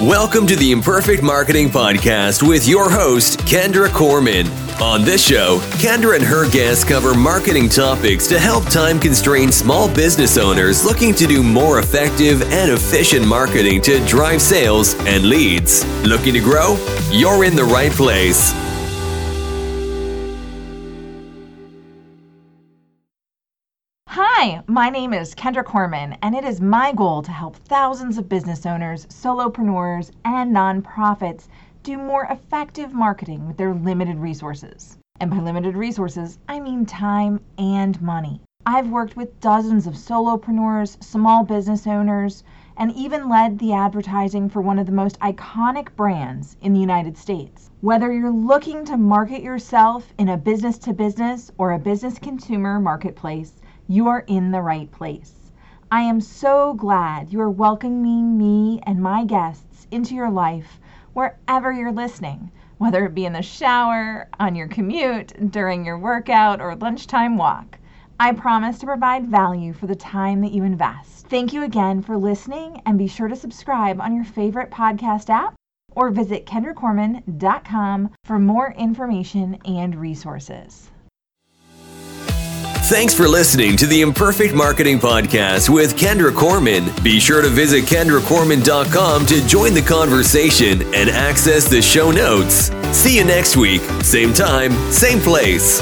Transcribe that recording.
Welcome to the Imperfect Marketing Podcast with your host, Kendra Corman. On this show, Kendra and her guests cover marketing topics to help time constrained small business owners looking to do more effective and efficient marketing to drive sales and leads. Looking to grow? You're in the right place. Hi, my name is Kendra Corman, and it is my goal to help thousands of business owners, solopreneurs, and nonprofits do more effective marketing with their limited resources. And by limited resources, I mean time and money. I've worked with dozens of solopreneurs, small business owners, and even led the advertising for one of the most iconic brands in the United States. Whether you're looking to market yourself in a business to business or a business consumer marketplace, you are in the right place. I am so glad you are welcoming me and my guests into your life wherever you're listening, whether it be in the shower, on your commute, during your workout, or lunchtime walk. I promise to provide value for the time that you invest. Thank you again for listening and be sure to subscribe on your favorite podcast app or visit kendracorman.com for more information and resources. Thanks for listening to the Imperfect Marketing Podcast with Kendra Corman. Be sure to visit kendracorman.com to join the conversation and access the show notes. See you next week, same time, same place.